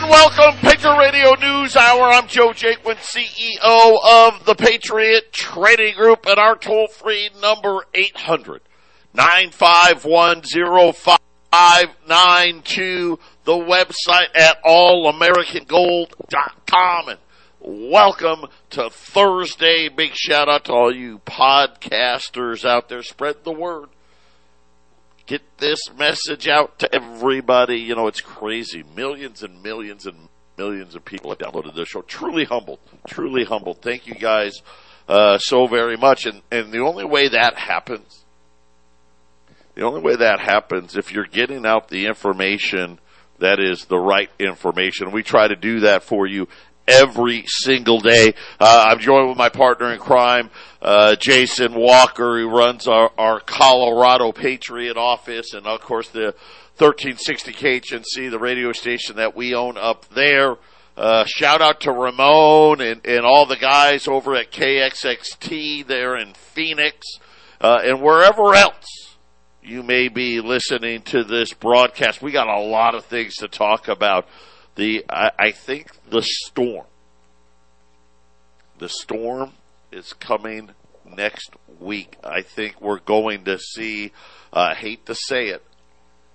and welcome, Patriot Radio News Hour. I'm Joe Jaquin, CEO of the Patriot Trading Group, and our toll free number 800 951 0592. The website at allamericangold.com. And welcome to Thursday. Big shout out to all you podcasters out there. Spread the word get this message out to everybody. You know, it's crazy. Millions and millions and millions of people have downloaded this show. Truly humbled. Truly humbled. Thank you guys uh, so very much. And, and the only way that happens, the only way that happens, if you're getting out the information that is the right information. We try to do that for you every single day. Uh, I'm joined with my partner in crime, uh, Jason Walker, who runs our, our Colorado Patriot office, and of course the 1360 KHNC, the radio station that we own up there. Uh, shout out to Ramon and, and all the guys over at KXXT there in Phoenix, uh, and wherever else you may be listening to this broadcast. We got a lot of things to talk about the I, I think the storm. The storm is coming next week. I think we're going to see. I uh, hate to say it.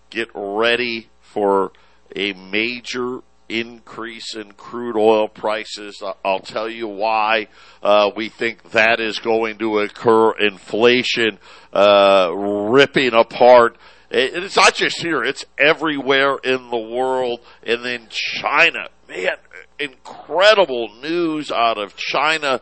Get ready for a major increase in crude oil prices. I'll tell you why uh, we think that is going to occur. Inflation uh, ripping apart it's not just here, it's everywhere in the world. And then China, man, incredible news out of China,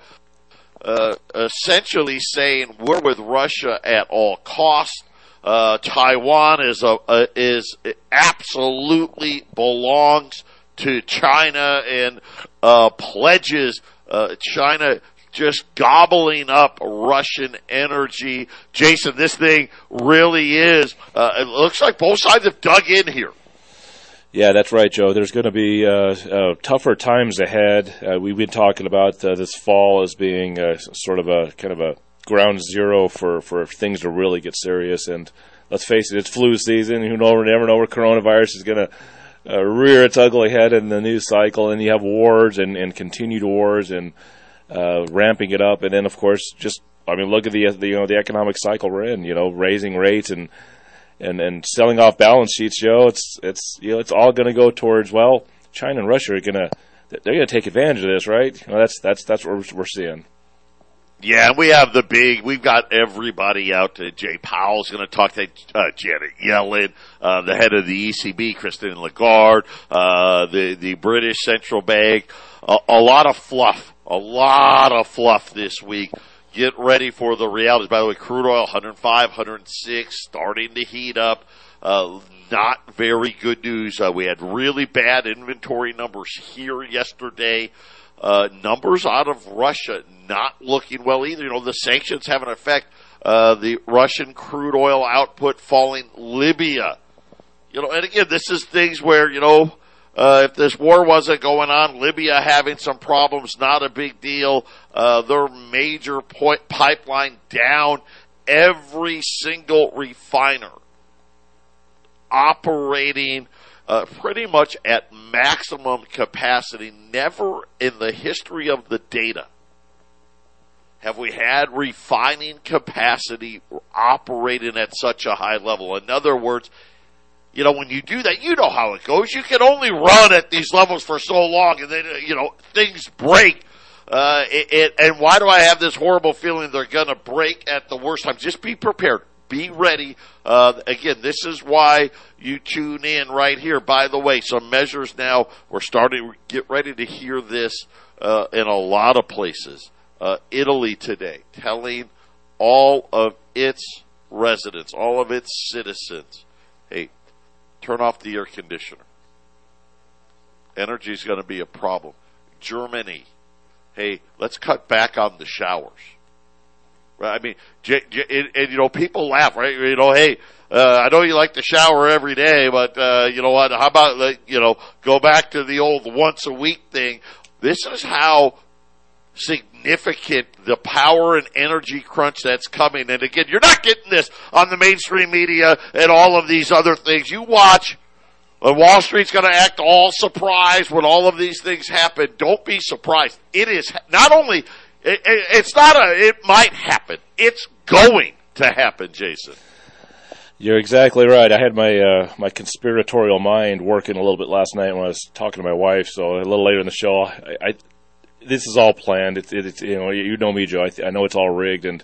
uh, essentially saying we're with Russia at all costs. Uh, Taiwan is a, a, is absolutely belongs to China and uh, pledges uh, China just gobbling up Russian energy. Jason, this thing really is. Uh, it looks like both sides have dug in here. Yeah, that's right, Joe. There's going to be uh, uh, tougher times ahead. Uh, we've been talking about uh, this fall as being uh, sort of a kind of a ground zero for, for things to really get serious. And let's face it, it's flu season. You know, never know where coronavirus is going to uh, rear its ugly head in the news cycle. And you have wars and, and continued wars and uh, ramping it up, and then of course just I mean look at the, the you know the economic cycle we're in. You know, raising rates and and and selling off balance sheets. Joe, it's it's you know it's all going to go towards well, China and Russia are going to they're going to take advantage of this, right? You know, that's that's that's what we're seeing. Yeah, we have the big. We've got everybody out. To Jay Powell's going to talk to uh, Janet Yellen, uh, the head of the ECB, Christine Lagarde, uh, the the British central bank. A, a lot of fluff a lot of fluff this week. Get ready for the realities. By the way, crude oil 105, 106, starting to heat up. Uh, not very good news. Uh, we had really bad inventory numbers here yesterday. Uh, numbers out of Russia not looking well either. You know, the sanctions have an effect. Uh, the Russian crude oil output falling. Libya. You know, and again, this is things where, you know, uh, if this war wasn't going on, Libya having some problems, not a big deal. Uh, their major point pipeline down. Every single refiner operating uh, pretty much at maximum capacity. Never in the history of the data have we had refining capacity operating at such a high level. In other words, you know, when you do that, you know how it goes. You can only run at these levels for so long, and then you know things break. Uh, it, it, and why do I have this horrible feeling they're going to break at the worst time? Just be prepared. Be ready. Uh, again, this is why you tune in right here. By the way, some measures now. We're starting. Get ready to hear this uh, in a lot of places. Uh, Italy today telling all of its residents, all of its citizens, hey, turn off the air conditioner. Energy is going to be a problem. Germany, hey, let's cut back on the showers. Right? I mean, j- j- and, and, you know, people laugh, right? You know, hey, uh, I know you like to shower every day, but uh, you know what? How about you know, go back to the old once a week thing? This is how significant the power and energy crunch that's coming. And again, you're not getting this on the mainstream media and all of these other things. You watch And Wall Street's going to act all surprised when all of these things happen. Don't be surprised. It is not only, it, it, it's not a, it might happen. It's going to happen, Jason. You're exactly right. I had my uh, my conspiratorial mind working a little bit last night when I was talking to my wife. So a little later in the show, I, I this is all planned. It's, it's you know you know me, Joe. I, th- I know it's all rigged, and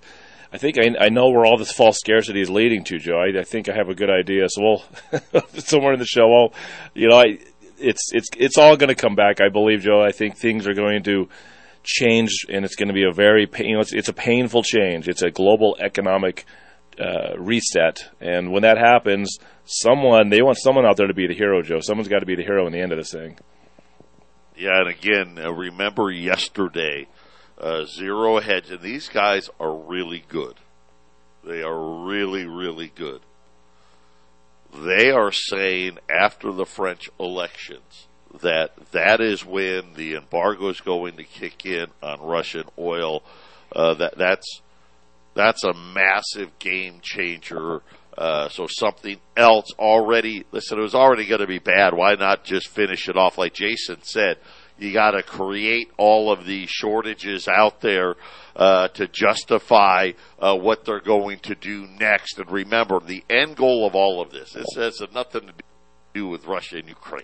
I think I, I know where all this false scarcity is leading to, Joe. I, I think I have a good idea. So we'll somewhere in the show, I'll, you know, I it's it's it's all going to come back. I believe, Joe. I think things are going to change, and it's going to be a very pain, you know it's, it's a painful change. It's a global economic uh, reset. And when that happens, someone they want someone out there to be the hero, Joe. Someone's got to be the hero in the end of this thing. Yeah, and again, uh, remember yesterday, uh, zero hedge, and these guys are really good. They are really, really good. They are saying after the French elections that that is when the embargo is going to kick in on Russian oil. Uh, that that's that's a massive game changer. Uh, so something else already, listen, it was already going to be bad. Why not just finish it off? Like Jason said, you got to create all of these shortages out there uh, to justify uh, what they're going to do next. And remember, the end goal of all of this, this has nothing to do with Russia and Ukraine.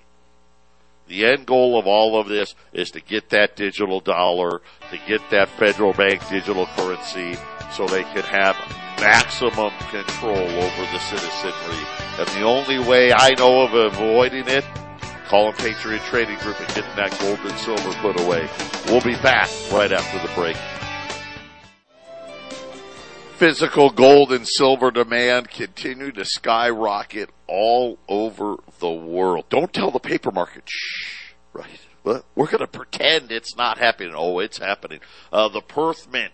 The end goal of all of this is to get that digital dollar, to get that federal bank digital currency, so they can have maximum control over the citizenry. And the only way I know of avoiding it, call them Patriot Trading Group and getting that gold and silver put away. We'll be back right after the break. Physical gold and silver demand continue to skyrocket all over the world. Don't tell the paper market. Shh. Right. But we're going to pretend it's not happening. Oh, it's happening. Uh, the Perth Mint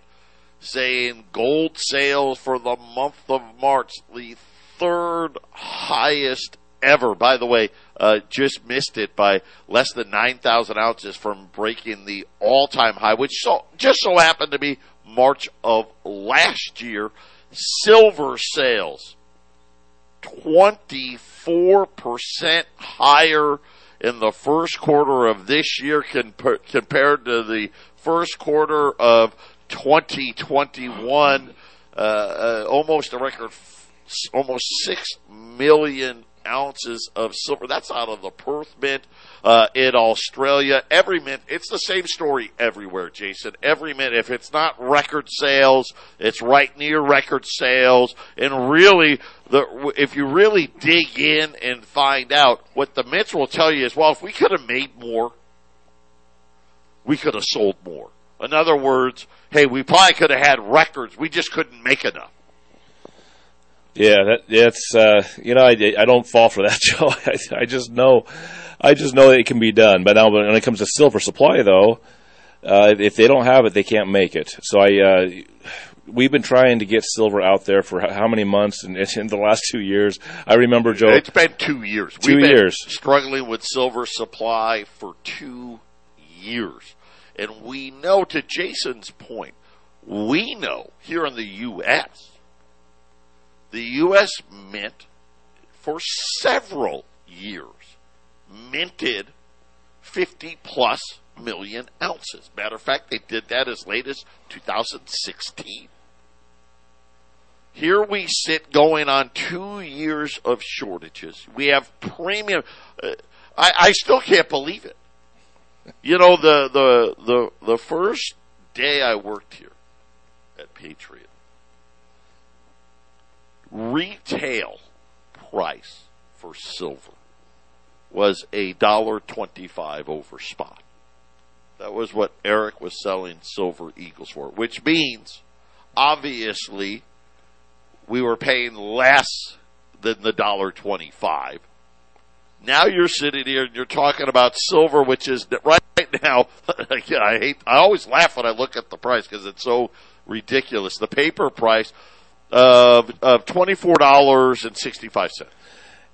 saying gold sales for the month of March, the third highest ever. By the way, uh, just missed it by less than 9,000 ounces from breaking the all-time high, which so, just so happened to be March of last year. Silver sales, 24% higher in the first quarter of this year compared to the first quarter of 2021, uh, uh, almost a record, almost 6 million ounces of silver. That's out of the Perth Mint uh, in Australia. Every mint, it's the same story everywhere, Jason. Every mint, if it's not record sales, it's right near record sales. And really, the, if you really dig in and find out, what the mints will tell you is, well, if we could have made more, we could have sold more. In other words, hey, we probably could have had records. We just couldn't make enough. Yeah, that that's uh, you know I, I don't fall for that, Joe. I, I just know, I just know it can be done. But now when it comes to silver supply, though, uh, if they don't have it, they can't make it. So I, uh, we've been trying to get silver out there for how many months? And in the last two years, I remember Joe. It's been two years. 2 we've years struggling with silver supply for two years. And we know, to Jason's point, we know here in the U.S., the U.S. Mint for several years minted 50 plus million ounces. Matter of fact, they did that as late as 2016. Here we sit going on two years of shortages. We have premium. Uh, I, I still can't believe it. You know, the, the, the, the first day I worked here at Patriot, retail price for silver was a dollar twenty-five over spot. That was what Eric was selling silver eagles for, which means obviously we were paying less than the dollar twenty-five. Now you're sitting here and you're talking about silver, which is right now. I hate. I always laugh when I look at the price because it's so ridiculous. The paper price of of twenty four dollars and sixty five cents.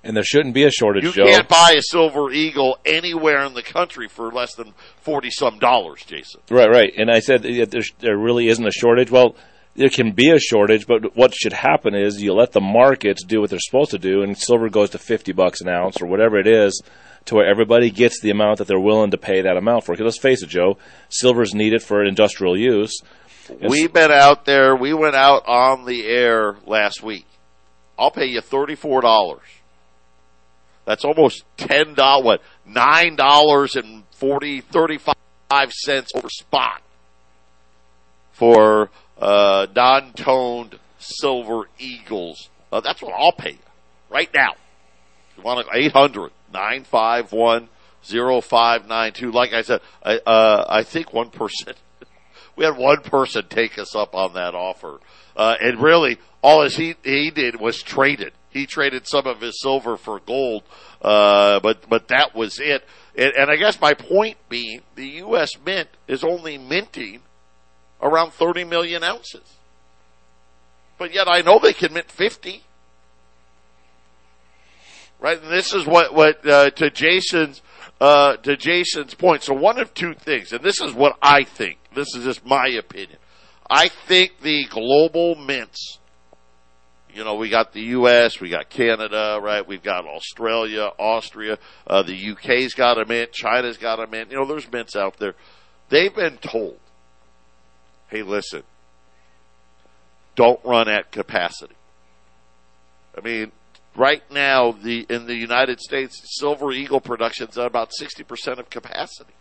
And there shouldn't be a shortage, You Joe. can't buy a silver eagle anywhere in the country for less than forty some dollars, Jason. Right, right. And I said there really isn't a shortage. Well, there can be a shortage, but what should happen is you let the markets do what they're supposed to do, and silver goes to 50 bucks an ounce or whatever it is to where everybody gets the amount that they're willing to pay that amount for. Because let's face it, Joe, silver's needed for industrial use. We've been out there. We went out on the air last week. I'll pay you thirty-four dollars. That's almost ten dollars. What nine dollars and forty thirty-five cents over spot for uh, non-toned silver eagles. Uh, that's what I'll pay you right now. You want to 800 951 0592. Like I said, I, uh, I think one person, we had one person take us up on that offer. Uh, and really, all he, he did was traded. He traded some of his silver for gold, uh, but, but that was it. And, and I guess my point being, the U.S. Mint is only minting around 30 million ounces. But yet I know they can mint 50 right? And this is what what uh, to Jason's uh, to Jason's point. So one of two things, and this is what I think. This is just my opinion. I think the global mints. You know, we got the U.S., we got Canada, right? We've got Australia, Austria, uh, the UK's got a mint, China's got a mint. You know, there's mints out there. They've been told, hey, listen, don't run at capacity. I mean, right now the in the United States silver eagle production's at about 60% of capacity.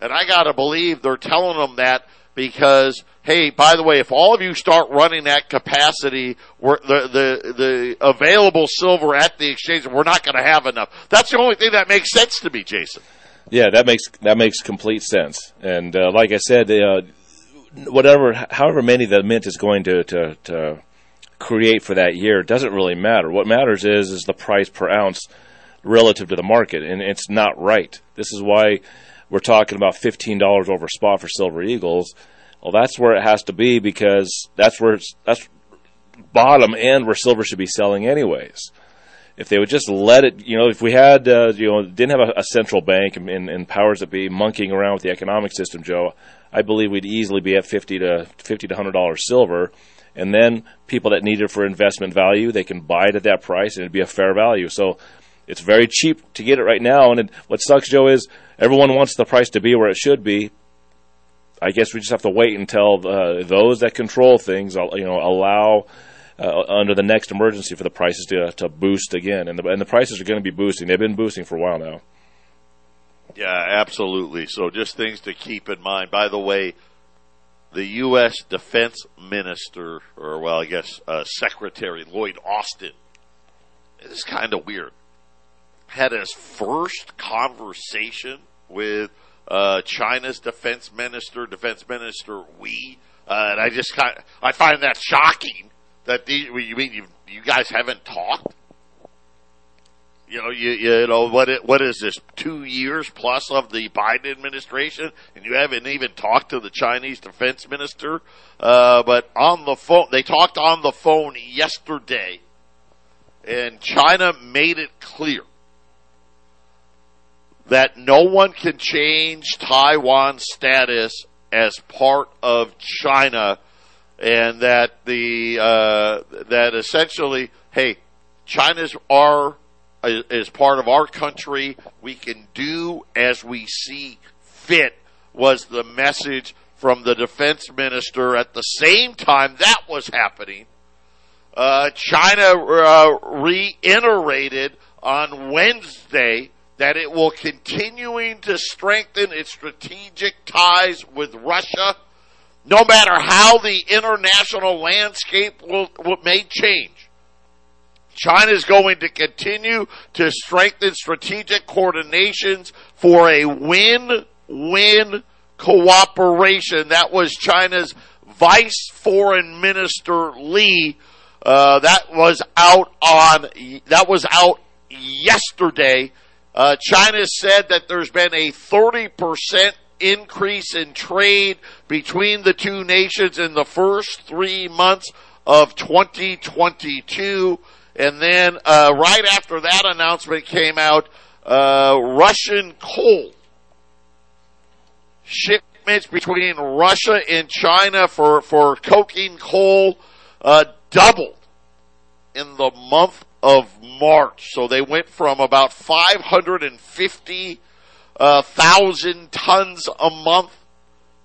And I got to believe they're telling them that because hey, by the way, if all of you start running at capacity, the the the available silver at the exchange, we're not going to have enough. That's the only thing that makes sense to me, Jason. Yeah, that makes that makes complete sense. And uh, like I said, uh, whatever, however many the mint is going to to, to create for that year doesn't really matter. What matters is is the price per ounce relative to the market, and it's not right. This is why we're talking about fifteen dollars over spot for Silver Eagles. Well, that's where it has to be because that's where that's bottom end where silver should be selling anyways. If they would just let it, you know, if we had, uh, you know, didn't have a, a central bank and, and, powers that be monkeying around with the economic system, Joe, I believe we'd easily be at fifty to fifty to hundred dollars silver and then people that need it for investment value, they can buy it at that price and it'd be a fair value. So it's very cheap to get it right now. And it, what sucks, Joe, is everyone wants the price to be where it should be. I guess we just have to wait until uh, those that control things, you know, allow uh, under the next emergency for the prices to to boost again, and the and the prices are going to be boosting. They've been boosting for a while now. Yeah, absolutely. So just things to keep in mind. By the way, the U.S. Defense Minister, or well, I guess uh, Secretary Lloyd Austin, is kind of weird, had his first conversation with uh, China's Defense Minister, Defense Minister Wei, uh, and I just kind I find that shocking that these, you mean you you guys haven't talked? You know, you, you know what? It, what is this? Two years plus of the Biden administration, and you haven't even talked to the Chinese defense minister. Uh, but on the phone, they talked on the phone yesterday, and China made it clear that no one can change Taiwan's status as part of China, and that the uh, that essentially, hey, China's our as part of our country. We can do as we see fit was the message from the defense minister at the same time that was happening. Uh, China uh, reiterated on Wednesday that it will continuing to strengthen its strategic ties with Russia, no matter how the international landscape will, will may change. China is going to continue to strengthen strategic coordinations for a win-win cooperation. That was China's Vice Foreign Minister Li. Uh, that was out on that was out yesterday. Uh, China said that there's been a 30% increase in trade between the two nations in the first three months of 2022. And then uh, right after that announcement came out, uh, Russian coal shipments between Russia and China for, for coking coal uh, doubled in the month of March. So they went from about 550,000 uh, tons a month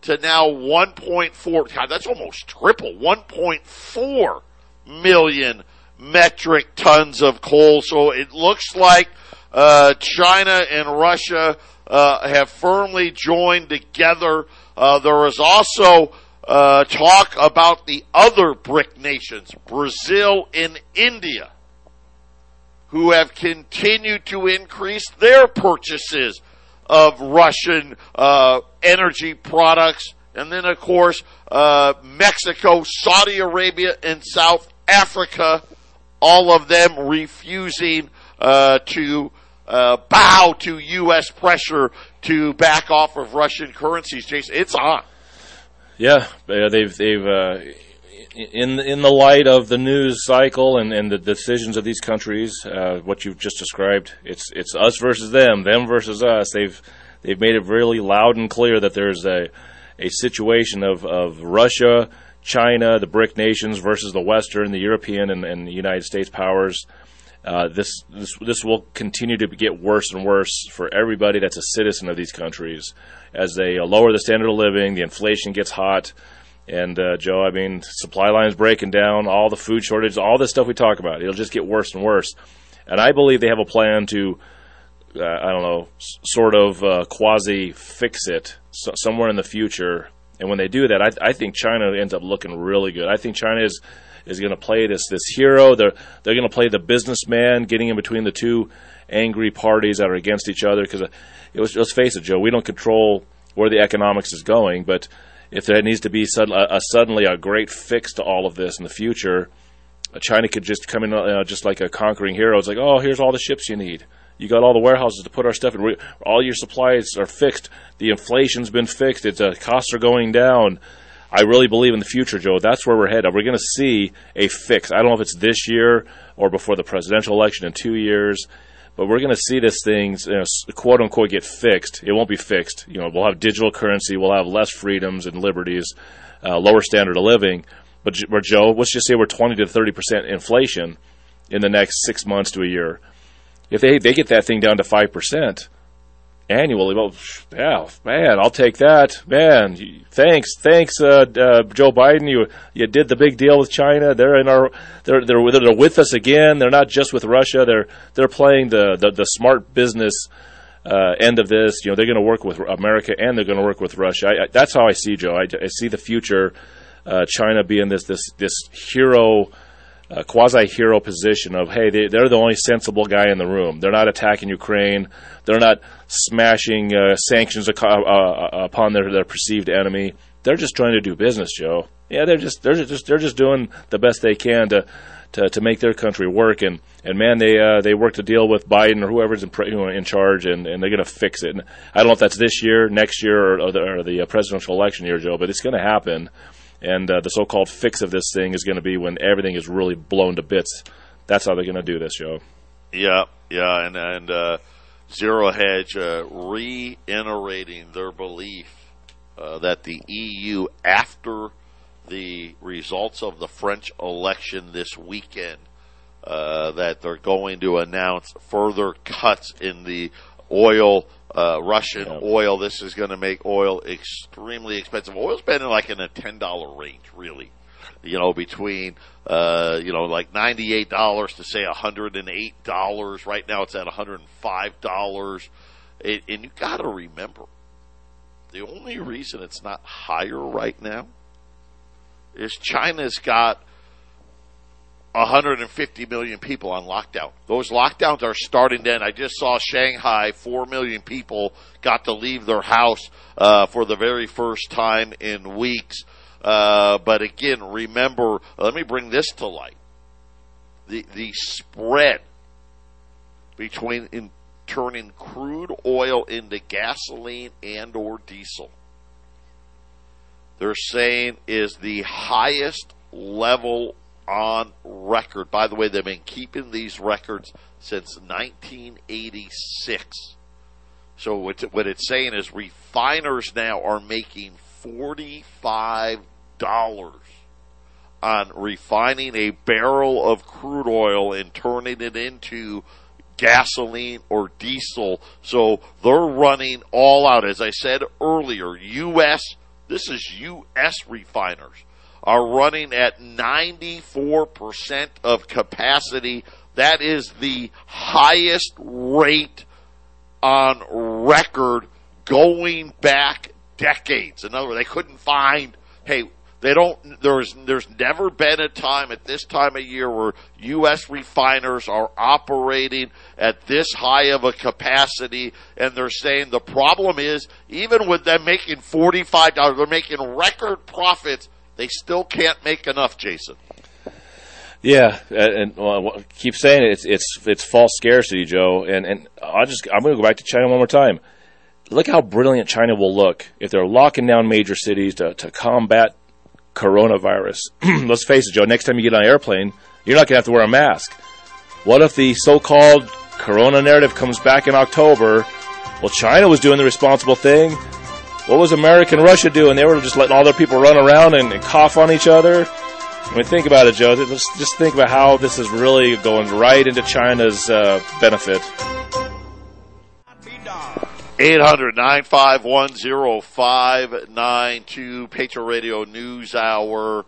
to now 1.4. God, that's almost triple. 1.4 million metric tons of coal. So it looks like uh, China and Russia uh, have firmly joined together. Uh, there is also uh, talk about the other BRIC nations, Brazil and India, who have continued to increase their purchases of Russian uh, energy products. And then, of course, uh, Mexico, Saudi Arabia, and South Africa, all of them refusing uh, to uh, bow to U.S. pressure to back off of Russian currencies. Jason, it's on. Yeah, they've they've uh, in in the light of the news cycle and, and the decisions of these countries, uh, what you've just described, it's it's us versus them, them versus us. They've they've made it really loud and clear that there's a a situation of, of Russia, China, the BRIC nations versus the Western, the European, and, and the United States powers. Uh, this, this this will continue to get worse and worse for everybody that's a citizen of these countries as they uh, lower the standard of living, the inflation gets hot, and uh, Joe, I mean, supply lines breaking down, all the food shortage, all this stuff we talk about, it'll just get worse and worse. And I believe they have a plan to, uh, I don't know, s- sort of uh, quasi fix it so- somewhere in the future. And when they do that, I, I think China ends up looking really good. I think China is is going to play this this hero. They're they're going to play the businessman, getting in between the two angry parties that are against each other. Because uh, let's face it, Joe, we don't control where the economics is going, but if there needs to be a, a suddenly a great fix to all of this in the future, uh, China could just come in uh, just like a conquering hero. It's like, oh, here's all the ships you need. You got all the warehouses to put our stuff in. We, all your supplies are fixed. The inflation's been fixed. It's uh, costs are going down. I really believe in the future, Joe. That's where we're headed. We're going to see a fix. I don't know if it's this year or before the presidential election in two years, but we're going to see this thing, you know, quote unquote, get fixed. It won't be fixed. You know, we'll have digital currency. We'll have less freedoms and liberties, uh, lower standard of living. But we're Joe, let's just say we're 20 to 30 percent inflation in the next six months to a year. If they they get that thing down to five percent annually. Well, yeah, man, I'll take that. Man, thanks, thanks, uh, uh, Joe Biden. You you did the big deal with China. They're in our they're they're with, they're with us again. They're not just with Russia. They're they're playing the the, the smart business. Uh, end of this, you know, they're going to work with America and they're going to work with Russia. I, I, that's how I see Joe. I, I see the future, uh, China being this this this hero a quasi hero position of hey they, they're the only sensible guy in the room. They're not attacking Ukraine. They're not smashing uh, sanctions uh, uh, upon their, their perceived enemy. They're just trying to do business, Joe. Yeah, they're just they're just they're just doing the best they can to to, to make their country work. And, and man, they uh, they work to deal with Biden or whoever's in, you know, in charge, and, and they're going to fix it. And I don't know if that's this year, next year, or, or the, or the uh, presidential election year, Joe, but it's going to happen and uh, the so-called fix of this thing is going to be when everything is really blown to bits. That's how they're going to do this, Joe. Yeah, yeah, and and uh, Zero Hedge uh, reiterating their belief uh, that the EU, after the results of the French election this weekend, uh, that they're going to announce further cuts in the oil uh, Russian yep. oil. This is going to make oil extremely expensive. Oil's been in like in a ten dollar range, really. You know, between uh, you know like ninety eight dollars to say hundred and eight dollars. Right now, it's at one hundred and five dollars. And you got to remember, the only reason it's not higher right now is China's got 150 million people on lockdown. Those lockdowns are starting then. I just saw Shanghai, 4 million people got to leave their house uh, for the very first time in weeks. Uh, but again, remember, let me bring this to light. The, the spread between in turning crude oil into gasoline and or diesel they're saying is the highest level on record. By the way, they've been keeping these records since 1986. So what, it's saying is refiners now are making $45 on refining a barrel of crude oil and turning it into gasoline or diesel. So they're running all out. As I said earlier, U.S., this is U.S. refiners are running at 94% of capacity. That is the highest rate on record going back decades. In other words, they couldn't find, hey, they don't. There's there's never been a time at this time of year where U.S. refiners are operating at this high of a capacity, and they're saying the problem is even with them making forty five dollars, they're making record profits. They still can't make enough, Jason. Yeah, and, well, keep saying it. It's it's it's false scarcity, Joe. And and I just I'm going to go back to China one more time. Look how brilliant China will look if they're locking down major cities to, to combat coronavirus. Let's face it, Joe. Next time you get on an airplane, you're not going to have to wear a mask. What if the so-called corona narrative comes back in October? Well, China was doing the responsible thing. What was America and Russia doing? They were just letting all their people run around and, and cough on each other. I mean, think about it, Joe. Let's just think about how this is really going right into China's uh, benefit. 800 951 0592 Patriot Radio News Hour.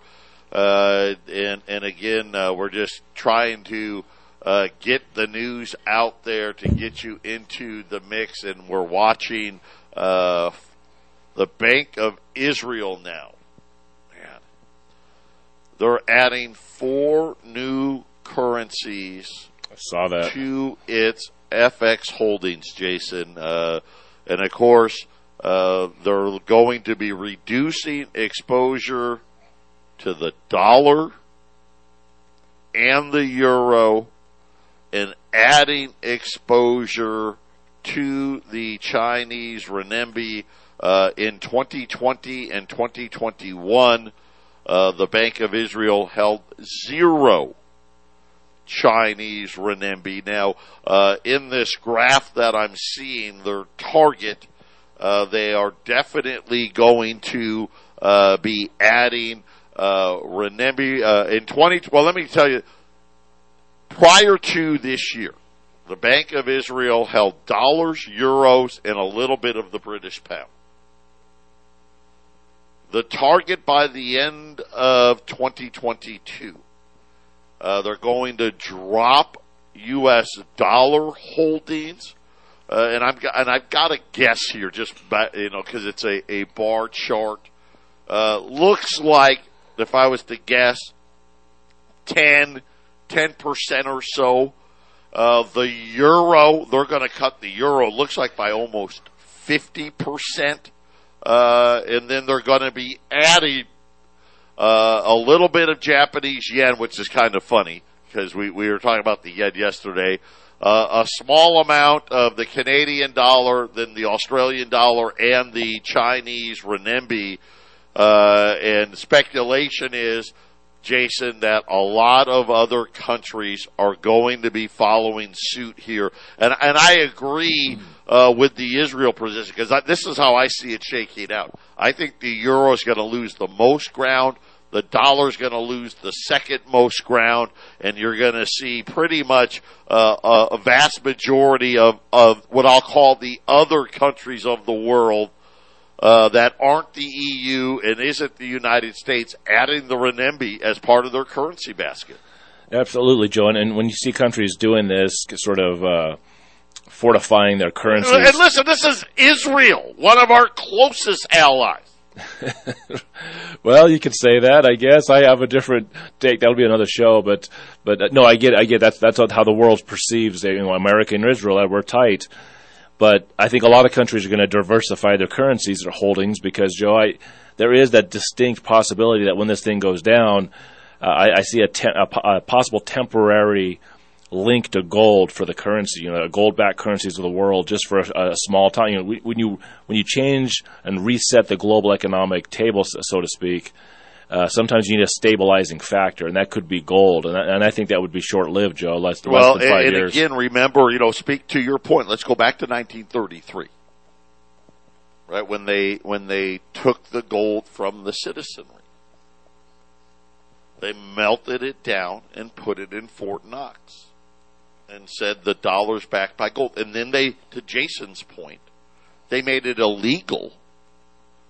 Uh, and, and again, uh, we're just trying to uh, get the news out there to get you into the mix. And we're watching uh, the Bank of Israel now. Man. They're adding four new currencies I saw that. to its FX holdings, Jason. Uh, and of course, uh, they're going to be reducing exposure to the dollar and the euro and adding exposure to the Chinese renminbi uh, in 2020 and 2021. Uh, the Bank of Israel held zero Chinese renminbi. Now, uh, in this graph that I'm seeing, their target, uh, they are definitely going to uh, be adding uh, renminbi in 20. Well, let me tell you, prior to this year, the Bank of Israel held dollars, euros, and a little bit of the British pound. The target by the end of 2022 uh, they're going to drop U.S. dollar holdings, uh, and I'm and I've got to guess here, just by, you know, because it's a, a bar chart. Uh, looks like if I was to guess, 10 percent or so. The euro, they're going to cut the euro. Looks like by almost fifty percent, uh, and then they're going to be adding uh, a little bit of Japanese yen, which is kind of funny because we, we were talking about the yen yesterday. Uh, a small amount of the Canadian dollar, then the Australian dollar, and the Chinese renminbi. Uh, and speculation is, Jason, that a lot of other countries are going to be following suit here. And, and I agree uh, with the Israel position because this is how I see it shaking out. I think the euro is going to lose the most ground. The dollar is going to lose the second most ground, and you're going to see pretty much uh, a, a vast majority of, of what I'll call the other countries of the world uh, that aren't the EU and isn't the United States adding the renminbi as part of their currency basket. Absolutely, Joe. And, when you see countries doing this, sort of uh, fortifying their currencies. And listen, this is Israel, one of our closest allies. well, you could say that. I guess I have a different take. That'll be another show, but but uh, no, I get I get that's that's how the world perceives you know America and Israel that we're tight. But I think a lot of countries are going to diversify their currencies, their holdings, because Joe, I, there is that distinct possibility that when this thing goes down, uh, I, I, see a, te- a, a possible temporary link to gold for the currency, you know, gold-backed currencies of the world, just for a, a small time. You know, when you when you change and reset the global economic table, so to speak, uh, sometimes you need a stabilizing factor, and that could be gold. And, and I think that would be short-lived, Joe. Less, well, less than five and, years. again, remember, you know, speak to your point. Let's go back to 1933. right? When they when they took the gold from the citizenry, they melted it down and put it in Fort Knox, and said the dollar's backed by gold. And then they, to Jason's point, they made it illegal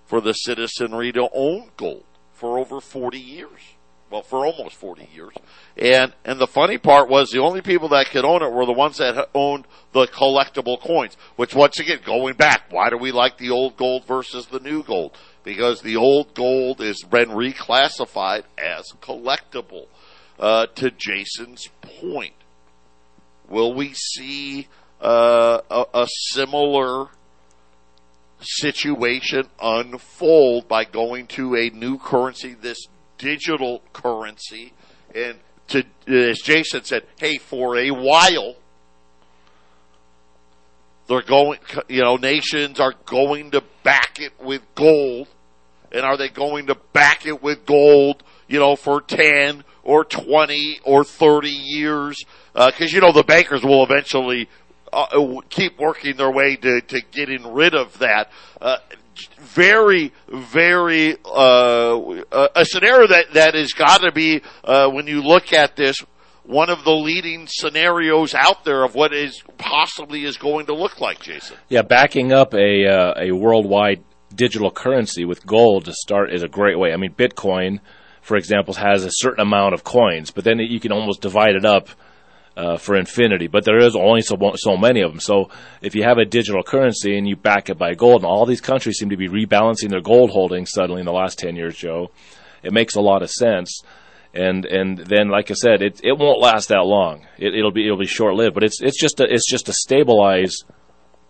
for the citizenry to own gold for over forty years. Well, for almost 40 years. And, and the funny part was the only people that could own it were the ones that owned the collectible coins, which once again, going back, why do we like the old gold versus the new gold? Because the old gold has been reclassified as collectible. Uh, to Jason's point, will we see uh, a, a similar situation unfold by going to a new currency this digital currency. And to, as Jason said, hey, for a while, they're going, you know, nations are going to back it with gold. And are they going to back it with gold, you know, for 10 or 20 or 30 years? Because, uh, you know, the bankers will eventually uh, keep working their way to, to getting rid of that. Uh, very, very uh, a scenario that that has got to be uh, when you look at this one of the leading scenarios out there of what is possibly is going to look like, Jason. Yeah, backing up a uh, a worldwide digital currency with gold to start is a great way. I mean, Bitcoin, for example, has a certain amount of coins, but then you can almost divide it up uh, for infinity, but there is only so so many of them. So if you have a digital currency and you back it by gold, and all these countries seem to be rebalancing their gold holdings suddenly in the last ten years, Joe, it makes a lot of sense. And and then, like I said, it it won't last that long. It, will be it'll be short lived, but it's it's just a, it's just to stabilize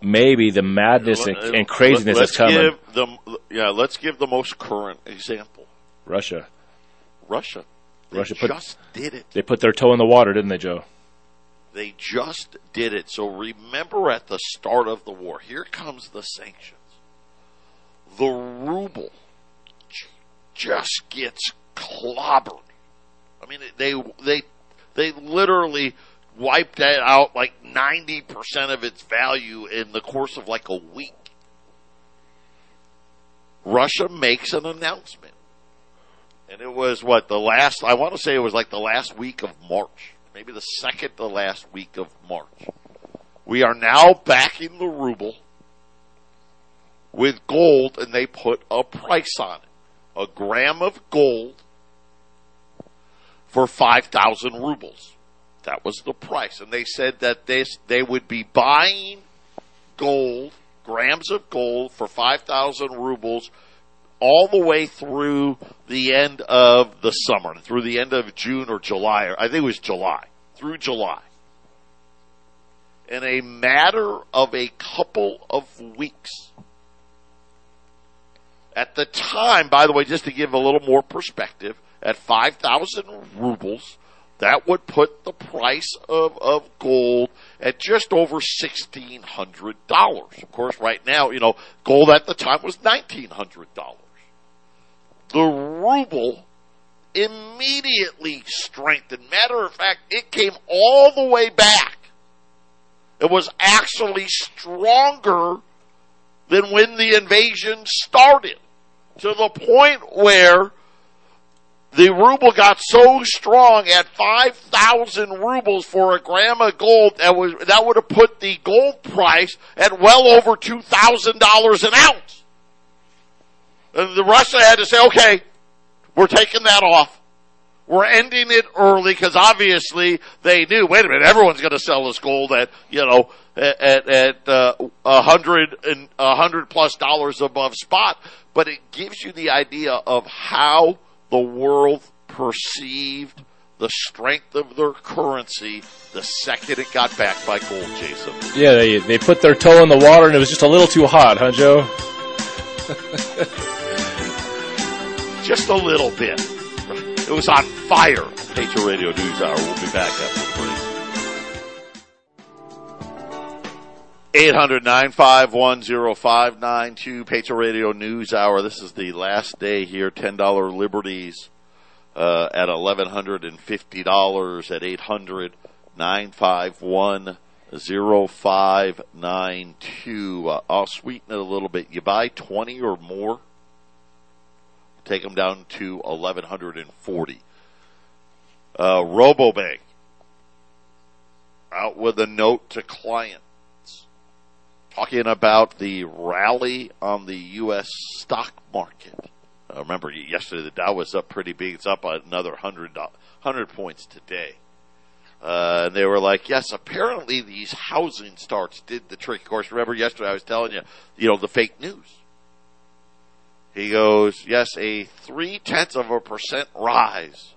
maybe the madness and, and craziness that's coming. Give the, yeah, let's give the most current example. Russia. Russia. They Russia put, just did it. They put their toe in the water, didn't they, Joe? They just did it. So remember at the start of the war, here comes the sanctions. The ruble just gets clobbered. I mean, they they they literally wiped that out like 90% of its value in the course of like a week. Russia makes an announcement. And it was what the last I want to say it was like the last week of March maybe the second to last week of March. We are now backing the ruble with gold, and they put a price on it. A gram of gold for 5,000 rubles. That was the price. And they said that this, they would be buying gold, grams of gold for 5,000 rubles all the way through the end of the summer, through the end of June or July, or I think it was July, through July. In a matter of a couple of weeks. At the time, by the way, just to give a little more perspective, at 5,000 rubles, that would put the price of, of gold at just over $1,600. Of course, right now, you know, gold at the time was $1,900 the ruble immediately strengthened. Matter of fact, it came all the way back. It was actually stronger than when the invasion started to the point where the ruble got so strong at 5,000 rubles for a gram of gold that was, that would have put the gold price at well over $2,000 an ounce. And the Russia had to say, okay, we're taking that off. We're ending it early because obviously they knew. Wait a minute, everyone's going to sell this gold at you know at at uh, a hundred and a hundred plus dollars above spot. But it gives you the idea of how the world perceived the strength of their currency the second it got backed by gold, Jason. Yeah, they they put their toe in the water and it was just a little too hot, huh, Joe? just a little bit. It was on fire. Patriot Radio News Hour. We'll be back after the break. 800 951 Patriot Radio News Hour. This is the last day here. $10 liberties uh, at $1,150 at 800 951 0592. Uh, I'll sweeten it a little bit. You buy 20 or more, take them down to 1140. Uh, Rabobank out with a note to clients talking about the rally on the U.S. stock market. Uh, remember, yesterday the Dow was up pretty big. It's up another 100, 100 points today. Uh, and they were like, yes, apparently these housing starts did the trick. Of course, remember yesterday I was telling you, you know, the fake news. He goes, yes, a three tenths of a percent rise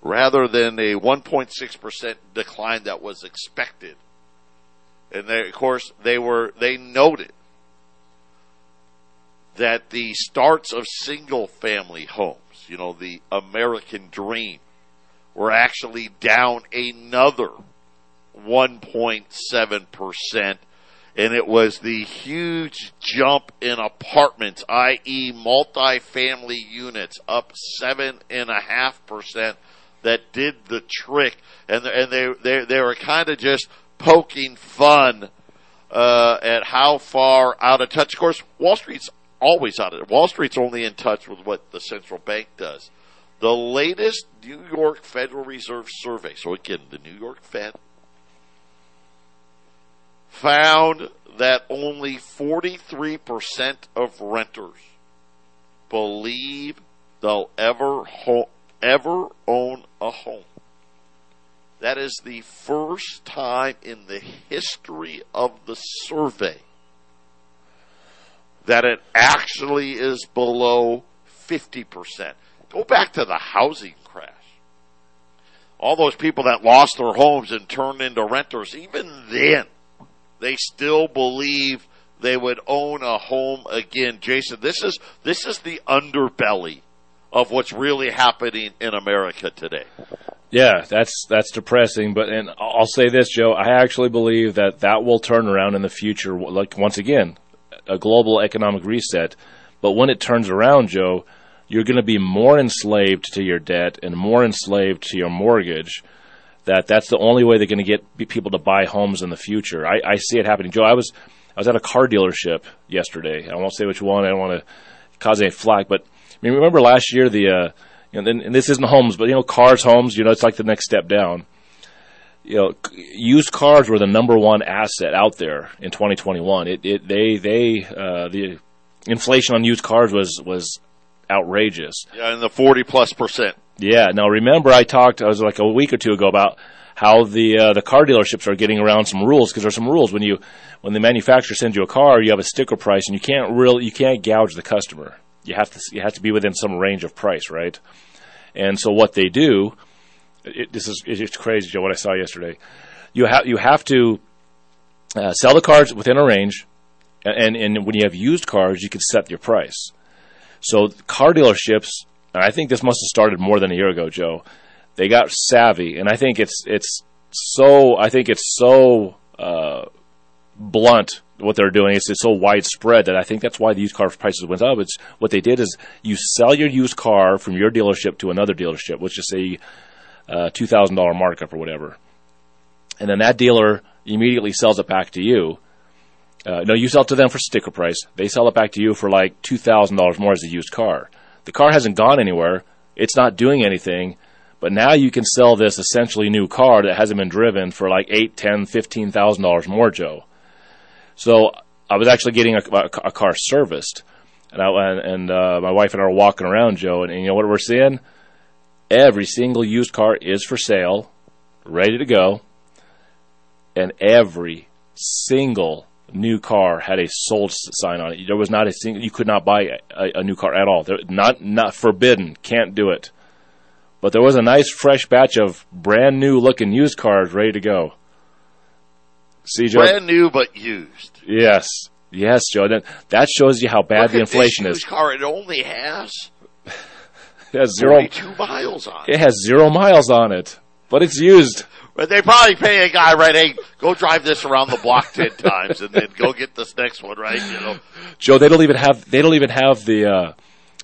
rather than a 1.6% decline that was expected. And they, of course, they were, they noted that the starts of single family homes, you know, the American dream, were actually down another 1.7%. And it was the huge jump in apartments, i.e., multifamily units, up 7.5%, that did the trick. And, and they, they, they were kind of just poking fun uh, at how far out of touch. Of course, Wall Street's always out of it. Wall Street's only in touch with what the central bank does. The latest New York Federal Reserve survey, so again, the New York Fed, found that only 43% of renters believe they'll ever ho- ever own a home. That is the first time in the history of the survey that it actually is below 50%. Go back to the housing crash. All those people that lost their homes and turned into renters, even then, they still believe they would own a home again. Jason, this is, this is the underbelly of what's really happening in America today. Yeah, that's that's depressing. But and I'll say this, Joe. I actually believe that that will turn around in the future. Like once again, a global economic reset. But when it turns around, Joe, you're going to be more enslaved to your debt and more enslaved to your mortgage. That that's the only way they're going to get people to buy homes in the future. I, I see it happening, Joe. I was I was at a car dealership yesterday. I won't say which one. I don't want to cause any flack, but I mean, remember last year the uh, you know, and, and this isn't homes, but you know, cars, homes. You know, it's like the next step down. You know, used cars were the number one asset out there in 2021. It, it they they uh, the inflation on used cars was was outrageous. Yeah, in the 40 plus percent. Yeah. Now remember, I talked. I was like a week or two ago about how the uh, the car dealerships are getting around some rules because there's some rules when you when the manufacturer sends you a car, you have a sticker price, and you can't really you can't gouge the customer you have to you have to be within some range of price, right? And so what they do, it, this is it's crazy, Joe. What I saw yesterday, you have you have to uh, sell the cars within a range, and and when you have used cars, you can set your price. So car dealerships, and I think this must have started more than a year ago, Joe. They got savvy, and I think it's it's so I think it's so uh, blunt what they're doing. It's, it's so widespread that I think that's why the used car prices went up. It's what they did is you sell your used car from your dealership to another dealership, which is a uh, two thousand dollar markup or whatever, and then that dealer immediately sells it back to you. Uh, no, you sell it to them for sticker price. They sell it back to you for like two thousand dollars more as a used car. The car hasn't gone anywhere. It's not doing anything. But now you can sell this essentially new car that hasn't been driven for like eight, ten, fifteen thousand dollars more, Joe. So I was actually getting a, a, a car serviced, and I, and uh, my wife and I were walking around, Joe, and, and you know what we're seeing? Every single used car is for sale, ready to go, and every single new car had a sold sign on it. There was not a single. You could not buy a, a new car at all. There, not not forbidden. Can't do it. But there was a nice fresh batch of brand new looking used cars ready to go. See, Joe? Brand new but used. Yes. Yes, Joe. That, that shows you how bad the inflation is. car, it only has, it has zero two miles on it. It has zero miles on it, but it's used. But they probably pay a guy, right? Hey, go drive this around the block ten times, and then go get this next one, right? You know, Joe. They don't even have. They don't even have the. Uh,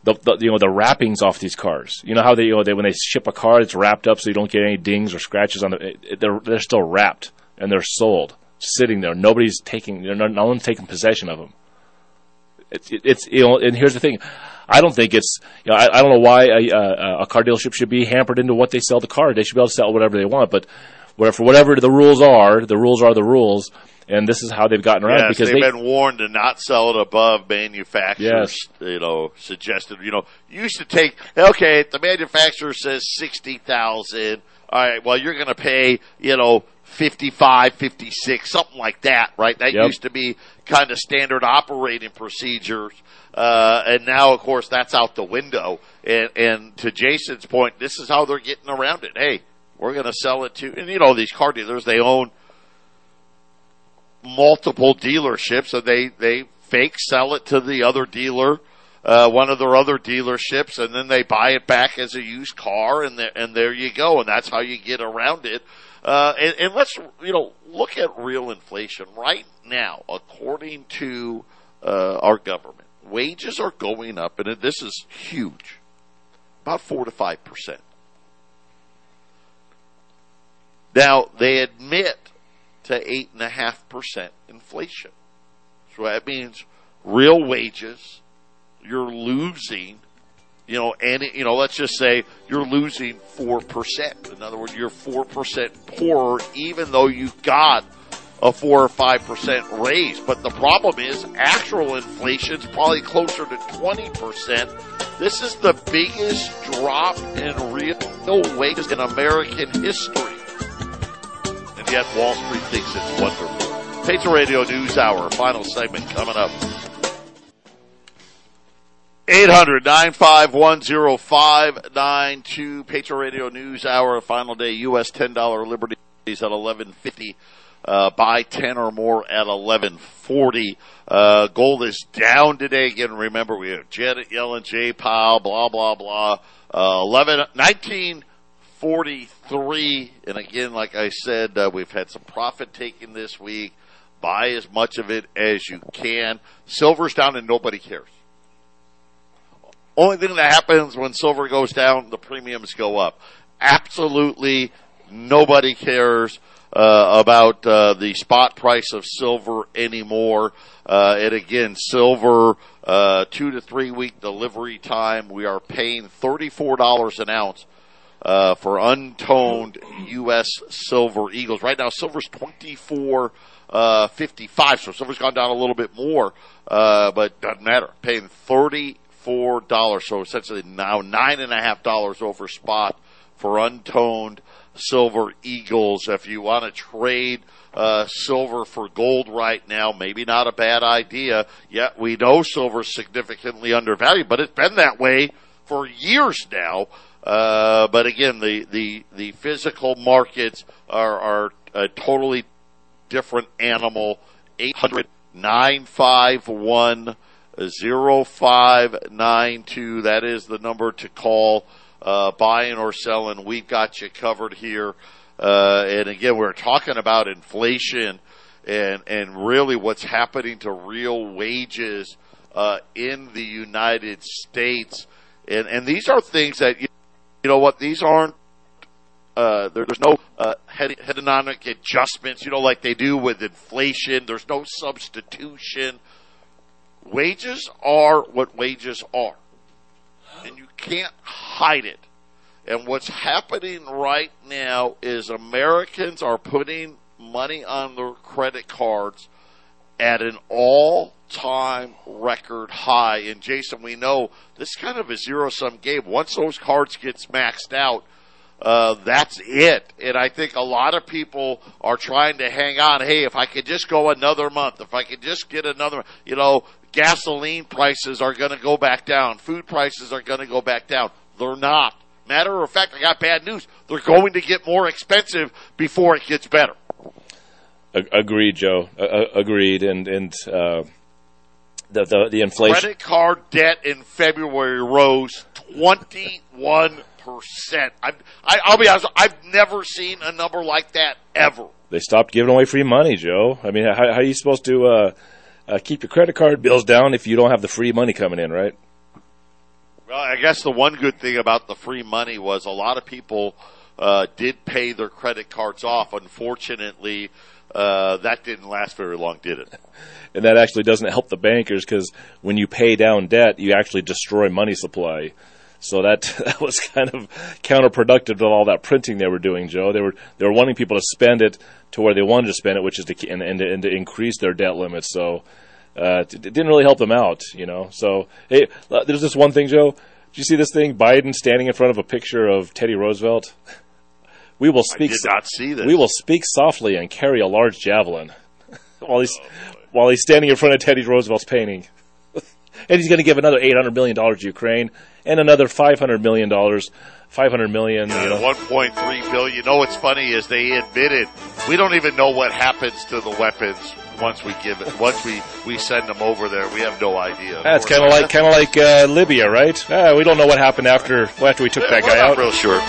the, the, you know the wrappings off these cars. You know how they you know they when they ship a car, it's wrapped up so you don't get any dings or scratches on the. It, they're they're still wrapped and they're sold. sitting there. Nobody's taking, no, one's taking possession of them. It's, it's you know, and here's the thing. I don't think it's, you know, I, I don't know why a, a, a car dealership should be hampered into what they sell the car. They should be able to sell whatever they want, but where for whatever the rules are, the rules are the rules, and this is how they've gotten around Yes, because they've they, been warned to not sell it above manufacturers. Yes. You know, suggested. You know, you used to take okay. The manufacturer says sixty thousand. All right. Well, you're going to pay. You know. 55, 56, something like that, right? That Yep. used to be kind of standard operating procedures. Uh, and now, of course, that's out the window. And, and to Jason's point, this is how they're getting around it. Hey, we're going to sell it to, and you know, these car dealers, they own multiple dealerships and they, they fake sell it to the other dealer, uh, one of their other dealerships and then they buy it back as a used car and there, and there you go. And that's how you get around it. Uh, and, and let's, you know, look at real inflation right now, according to, uh, our government. Wages are going up and this is huge. About four to five percent. Now they admit to eight and a half percent inflation. So that means real wages, you're losing, you know, any, you know, let's just say you're losing 4%. In other words, you're 4% poorer even though you got a 4 or 5% raise. But the problem is actual inflation is probably closer to 20%. This is the biggest drop in real wages in American history and yet Wall Street thinks it's wonderful. Patriot Radio News Hour, final segment coming up. 800-951-0592, Patriot Radio News Hour, final day, U.S. $10 Liberties at 1150, uh, buy 10 or more at 1140. Uh, gold is down today. Again, remember we have Janet Yellen, Jay Powell, blah, blah, blah. Uh, 11, 19, 43. And again, like I said, uh, we've had some profit taken this week. Buy as much of it as you can. Silver's down and nobody cares. Only thing that happens when silver goes down, the premiums go up. Absolutely nobody cares uh, about uh, the spot price of silver anymore. Uh, and again, silver, uh, two to three week delivery time. We are paying $34 an ounce uh, for untoned U.S. silver eagles. Right now, silver's twenty four uh, fifty five, so silver's gone down a little bit more, uh, but doesn't matter. Paying thirty four dollars, so essentially now nine and a half dollars over spot for untoned silver eagles. If you want to trade uh, silver for gold right now, maybe not a bad idea. Yet we know silver's significantly undervalued, but it's been that way for years now. Uh, but again, the, the, the physical markets are, are a totally different animal. 800 951 0592. That is the number to call, uh, buying or selling. We've got you covered here. Uh, and again, we're talking about inflation and, and really what's happening to real wages, uh, in the United States. And, and these are things that, you, you know what, these aren't uh, there, there's no uh, hedonic adjustments, you know, like they do with inflation. There's no substitution. Wages are what wages are, and you can't hide it. And what's happening right now is Americans are putting money on their credit cards at an all-time record high. And Jason, we know this is kind of a zero-sum game. Once those cards gets maxed out, uh, that's it. And I think a lot of people are trying to hang on. Hey, if I could just go another month, if I could just get another, you know, gasoline prices are going to go back down. Food prices are going to go back down. They're not. Matter of fact, I got bad news. They're going to get more expensive before it gets better. Ag- agreed, Joe. Agreed. And, and, uh, the, the, the inflation. Credit card debt in February rose 21 percent. I, I'll be honest. I've never seen a number like that ever. They stopped giving away free money, Joe. I mean, how, how are you supposed to, uh, uh, keep your credit card bills down if you don't have the free money coming in, right? Well, I guess the one good thing about the free money was a lot of people uh, did pay their credit cards off. Unfortunately, uh, that didn't last very long, did it? And that actually doesn't help the bankers because when you pay down debt, you actually destroy money supply. So that that was kind of counterproductive to all that printing they were doing, Joe. They were they were wanting people to spend it to where they wanted to spend it, which is to and, and, and to increase their debt limits. So uh, it, it didn't really help them out, you know. So hey, uh, there's this one thing, Joe. Did you see this thing? Biden standing in front of a picture of Teddy Roosevelt. We will speak. I did not see this. We will speak softly and carry a large javelin while he's while he's standing in front of Teddy Roosevelt's painting. and he's going to give another eight hundred million dollars to Ukraine and another five hundred million dollars, five hundred million. You know, one point three billion. You know what's funny is they admitted we don't even know what happens to the weapons once we give it. Once we we send them over there, we have no idea. That's kind of like kind of like uh, Libya, right? Uh, we don't know what happened after after we took that We're guy not out. real sure.